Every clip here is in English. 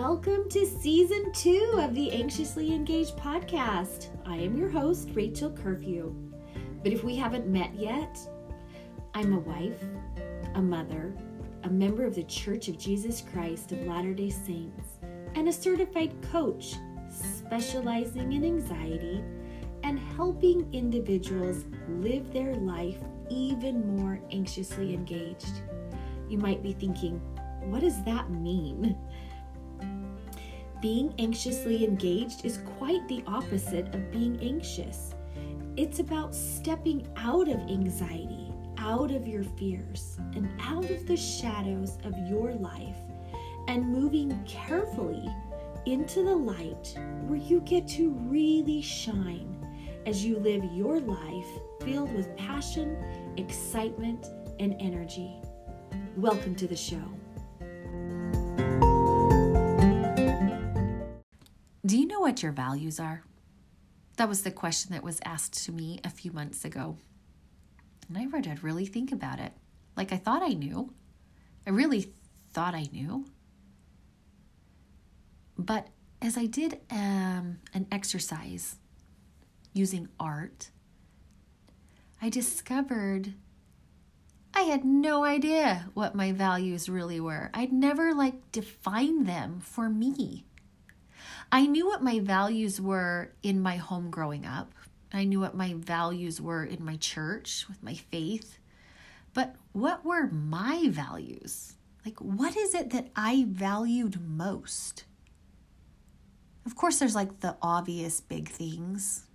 Welcome to season two of the Anxiously Engaged podcast. I am your host, Rachel Curfew. But if we haven't met yet, I'm a wife, a mother, a member of the Church of Jesus Christ of Latter day Saints, and a certified coach specializing in anxiety and helping individuals live their life even more anxiously engaged. You might be thinking, what does that mean? Being anxiously engaged is quite the opposite of being anxious. It's about stepping out of anxiety, out of your fears, and out of the shadows of your life, and moving carefully into the light where you get to really shine as you live your life filled with passion, excitement, and energy. Welcome to the show. Know what your values are? That was the question that was asked to me a few months ago. And I had to really think about it. Like I thought I knew. I really thought I knew. But as I did um, an exercise using art, I discovered I had no idea what my values really were. I'd never like defined them for me. I knew what my values were in my home growing up. I knew what my values were in my church with my faith. But what were my values? Like, what is it that I valued most? Of course, there's like the obvious big things.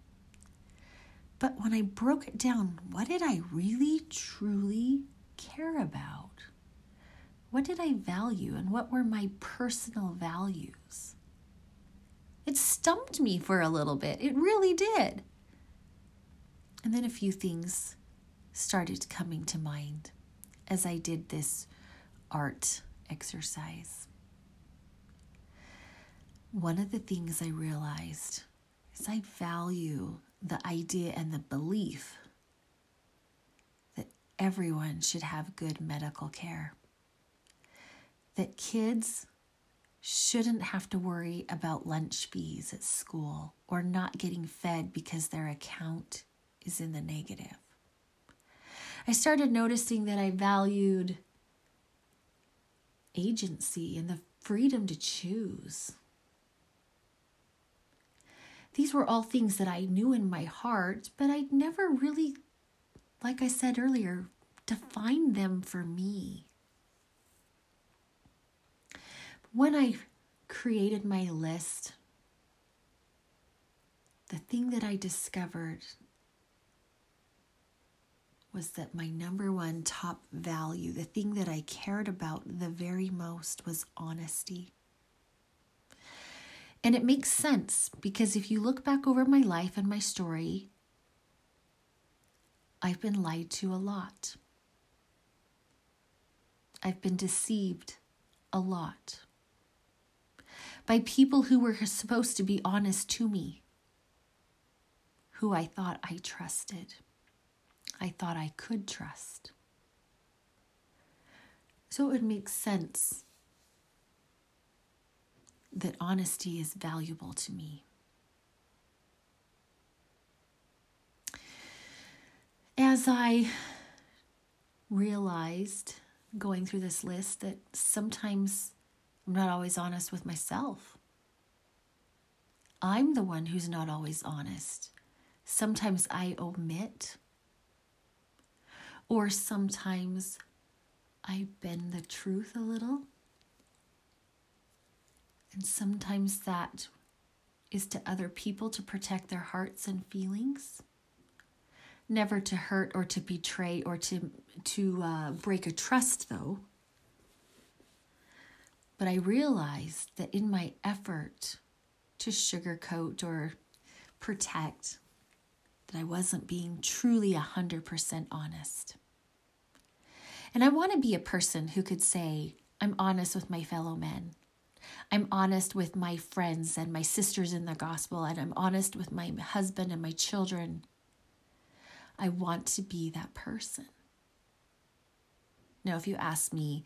But when I broke it down, what did I really, truly care about? What did I value and what were my personal values? It stumped me for a little bit. It really did. And then a few things started coming to mind as I did this art exercise. One of the things I realized is I value the idea and the belief that everyone should have good medical care. That kids shouldn't have to worry about lunch fees at school or not getting fed because their account is in the negative. I started noticing that I valued agency and the freedom to choose. These were all things that I knew in my heart, but I'd never really, like I said earlier, defined them for me when I created my list, the thing that I discovered was that my number one top value, the thing that I cared about the very most, was honesty. And it makes sense because if you look back over my life and my story, I've been lied to a lot. I've been deceived a lot by people who were supposed to be honest to me, who I thought I trusted, I thought I could trust. So it would make sense that honesty is valuable to me. As I realized going through this list that sometimes I'm not always honest with myself. I'm the one who's not always honest. Sometimes I omit, or sometimes I bend the truth a little. And sometimes that is to other people to protect their hearts and feelings. Never to hurt or to betray or to, to uh, break a trust, though. But I realized that in my effort to sugarcoat or protect, that I wasn't being truly 100% honest. And I want to be a person who could say, I'm honest with my fellow men. I'm honest with my friends and my sisters in the gospel, and I'm honest with my husband and my children. I want to be that person. Now, if you ask me,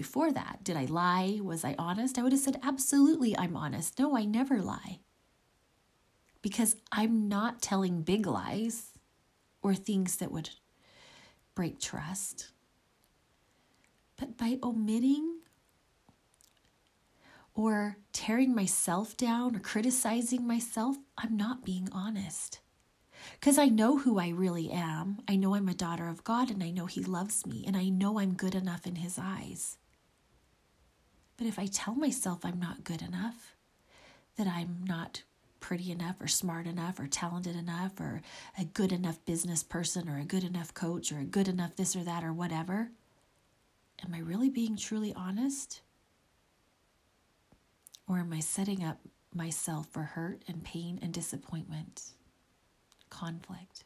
before that. Did I lie? Was I honest? I would have said, Absolutely, I'm honest. No, I never lie. Because I'm not telling big lies or things that would break trust. But by omitting or tearing myself down or criticizing myself, I'm not being honest. Because I know who I really am. I know I'm a daughter of God and I know He loves me and I know I'm good enough in His eyes. But if I tell myself I'm not good enough, that I'm not pretty enough or smart enough or talented enough or a good enough business person or a good enough coach or a good enough this or that or whatever, am I really being truly honest? Or am I setting up myself for hurt and pain and disappointment? conflict.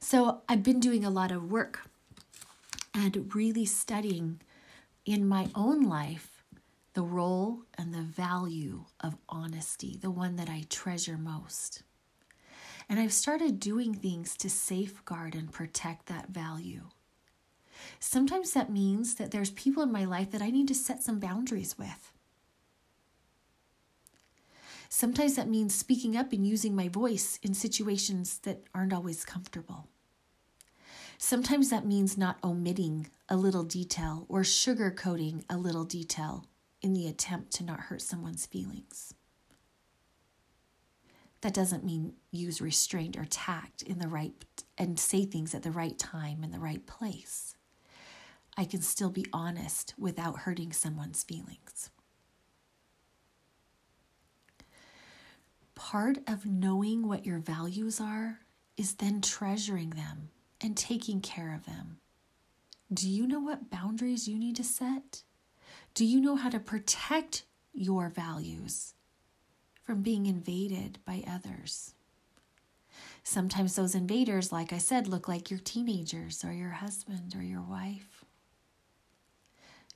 So I've been doing a lot of work and really studying in my own life the role and the value of honesty, the one that I treasure most. And I've started doing things to safeguard and protect that value. Sometimes that means that there's people in my life that I need to set some boundaries with. Sometimes that means speaking up and using my voice in situations that aren't always comfortable. Sometimes that means not omitting a little detail or sugarcoating a little detail in the attempt to not hurt someone's feelings. That doesn't mean use restraint or tact in the right and say things at the right time in the right place. I can still be honest without hurting someone's feelings. part of knowing what your values are is then treasuring them and taking care of them. Do you know what boundaries you need to set? Do you know how to protect your values from being invaded by others? Sometimes those invaders, like I said, look like your teenagers or your husband or your wife,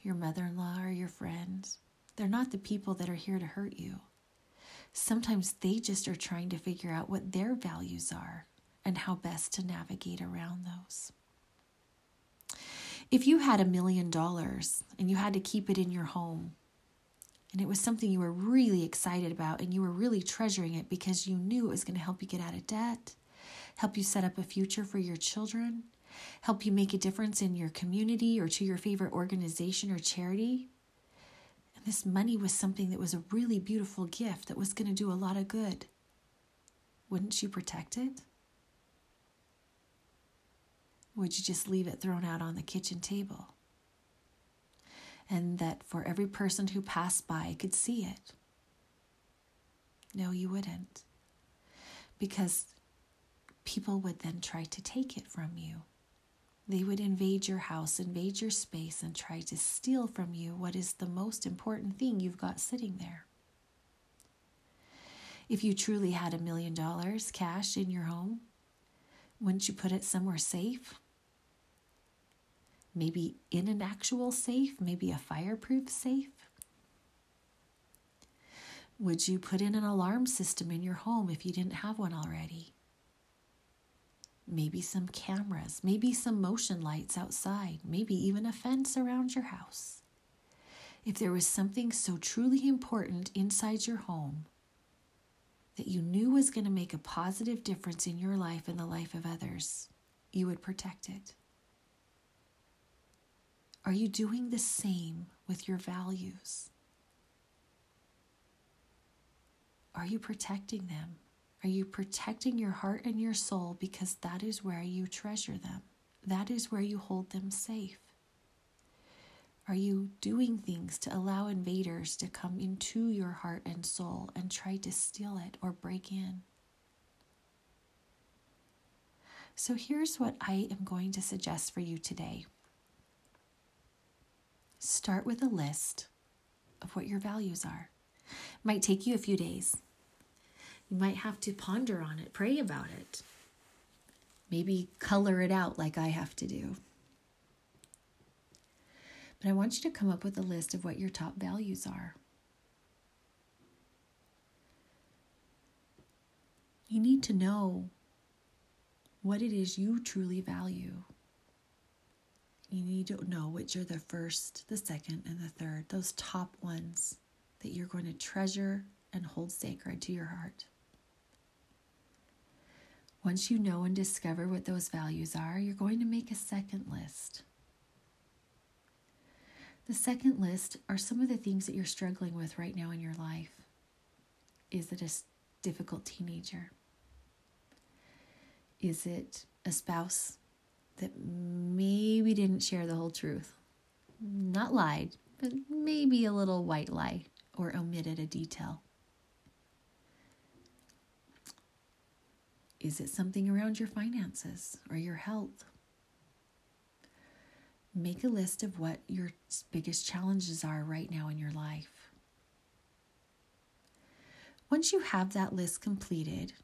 your mother in law or your friends. They're not the people that are here to hurt you. Sometimes they just are trying to figure out what their values are and how best to navigate around those. If you had a million dollars and you had to keep it in your home, and it was something you were really excited about and you were really treasuring it because you knew it was going to help you get out of debt, help you set up a future for your children, help you make a difference in your community or to your favorite organization or charity, And this money was something that was a really beautiful gift that was going to do a lot of good. Wouldn't you protect it? Would you just leave it thrown out on the kitchen table? And that for every person who passed by could see it? No, you wouldn't. Because people would then try to take it from you. They would invade your house, invade your space, and try to steal from you what is the most important thing you've got sitting there. If you truly had a million dollars cash in your home, wouldn't you put it somewhere safe? Maybe in an actual safe, maybe a fireproof safe? Would you put in an alarm system in your home if you didn't have one already? maybe some cameras, maybe some motion lights outside, maybe even a fence around your house. If there was something so truly important inside your home that you knew was going to make a positive difference in your life and the life of others, you would protect it. Are you doing the same with your values? Are you protecting them? Are you protecting your heart and your soul because that is where you treasure them? That is where you hold them safe. Are you doing things to allow invaders to come into your heart and soul and try to steal it or break in? So here's what I am going to suggest for you today. Start with a list of what your values are. It might take you a few days. You might have to ponder on it, pray about it. Maybe color it out like I have to do. But I want you to come up with a list of what your top values are. You need to know what it is you truly value. You need to know which are the first, the second, and the third, those top ones that you're going to treasure and hold sacred to your heart. Once you know and discover what those values are, you're going to make a second list. The second list are some of the things that you're struggling with right now in your life. Is it a difficult teenager? Is it a spouse that maybe didn't share the whole truth? Not lied, but maybe a little white lie or omitted a detail. Is it something around your finances or your health? Make a list of what your biggest challenges are right now in your life. Once you have that list completed,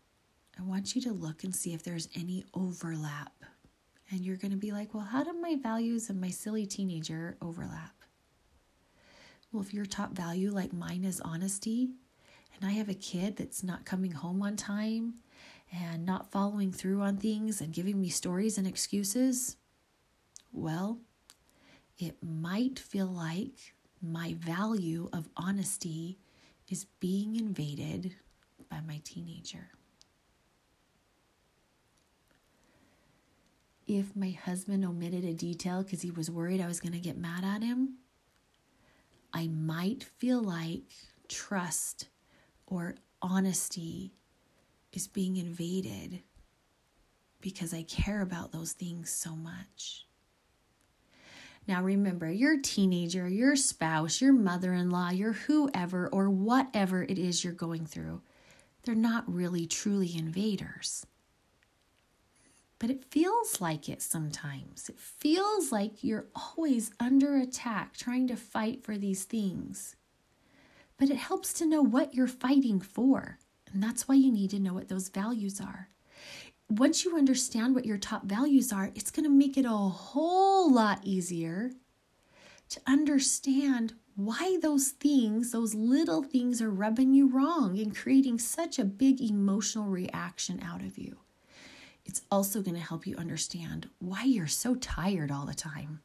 I want you to look and see if there's any overlap. And you're going to be like, well, how do my values and my silly teenager overlap? Well, if your top value, like mine, is honesty, and I have a kid that's not coming home on time and not following through on things and giving me stories and excuses, well, it might feel like my value of honesty is being invaded by my teenager. If my husband omitted a detail because he was worried I was going to get mad at him, I might feel like trust or honesty is being invaded because I care about those things so much. Now, remember, your teenager, your spouse, your mother in law, your whoever, or whatever it is you're going through, they're not really truly invaders. But it feels like it sometimes. It feels like you're always under attack trying to fight for these things. But it helps to know what you're fighting for. And that's why you need to know what those values are. Once you understand what your top values are, it's going to make it a whole lot easier to understand why those things, those little things, are rubbing you wrong and creating such a big emotional reaction out of you. It's also going to help you understand why you're so tired all the time.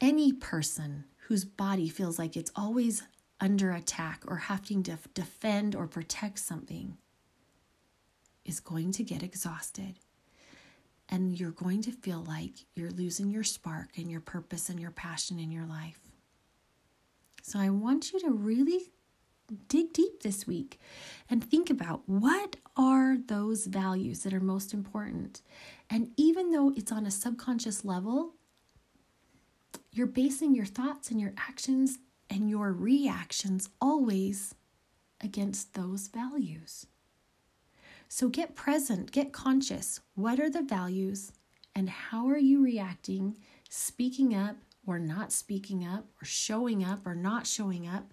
Any person whose body feels like it's always under attack or having to defend or protect something is going to get exhausted. And you're going to feel like you're losing your spark and your purpose and your passion in your life. So I want you to really dig deep this week and think about what are those values that are most important. And even though it's on a subconscious level, you're basing your thoughts and your actions and your reactions always against those values. So get present, get conscious. What are the values and how are you reacting, speaking up or not speaking up, or showing up or not showing up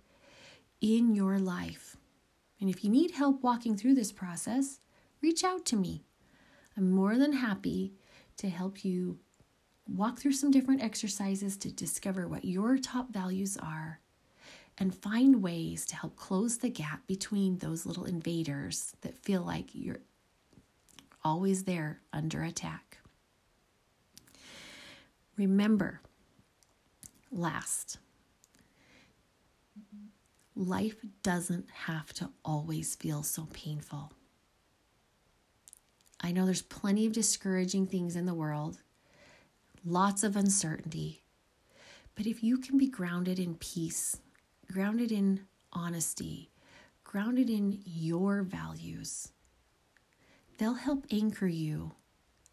in your life? And if you need help walking through this process, reach out to me. I'm more than happy to help you walk through some different exercises to discover what your top values are and find ways to help close the gap between those little invaders that feel like you're always there under attack. Remember, last, life doesn't have to always feel so painful. I know there's plenty of discouraging things in the world, lots of uncertainty, but if you can be grounded in peace grounded in honesty, grounded in your values. They'll help anchor you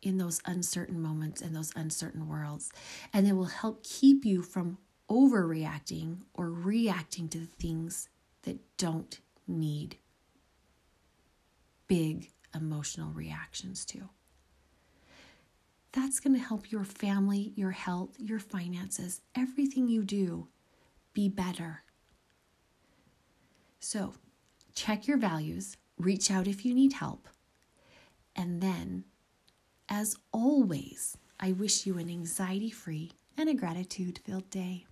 in those uncertain moments and those uncertain worlds, and they will help keep you from overreacting or reacting to the things that don't need big emotional reactions to. That's going to help your family, your health, your finances, everything you do be better so check your values, reach out if you need help. And then, as always, I wish you an anxiety free and a gratitude filled day.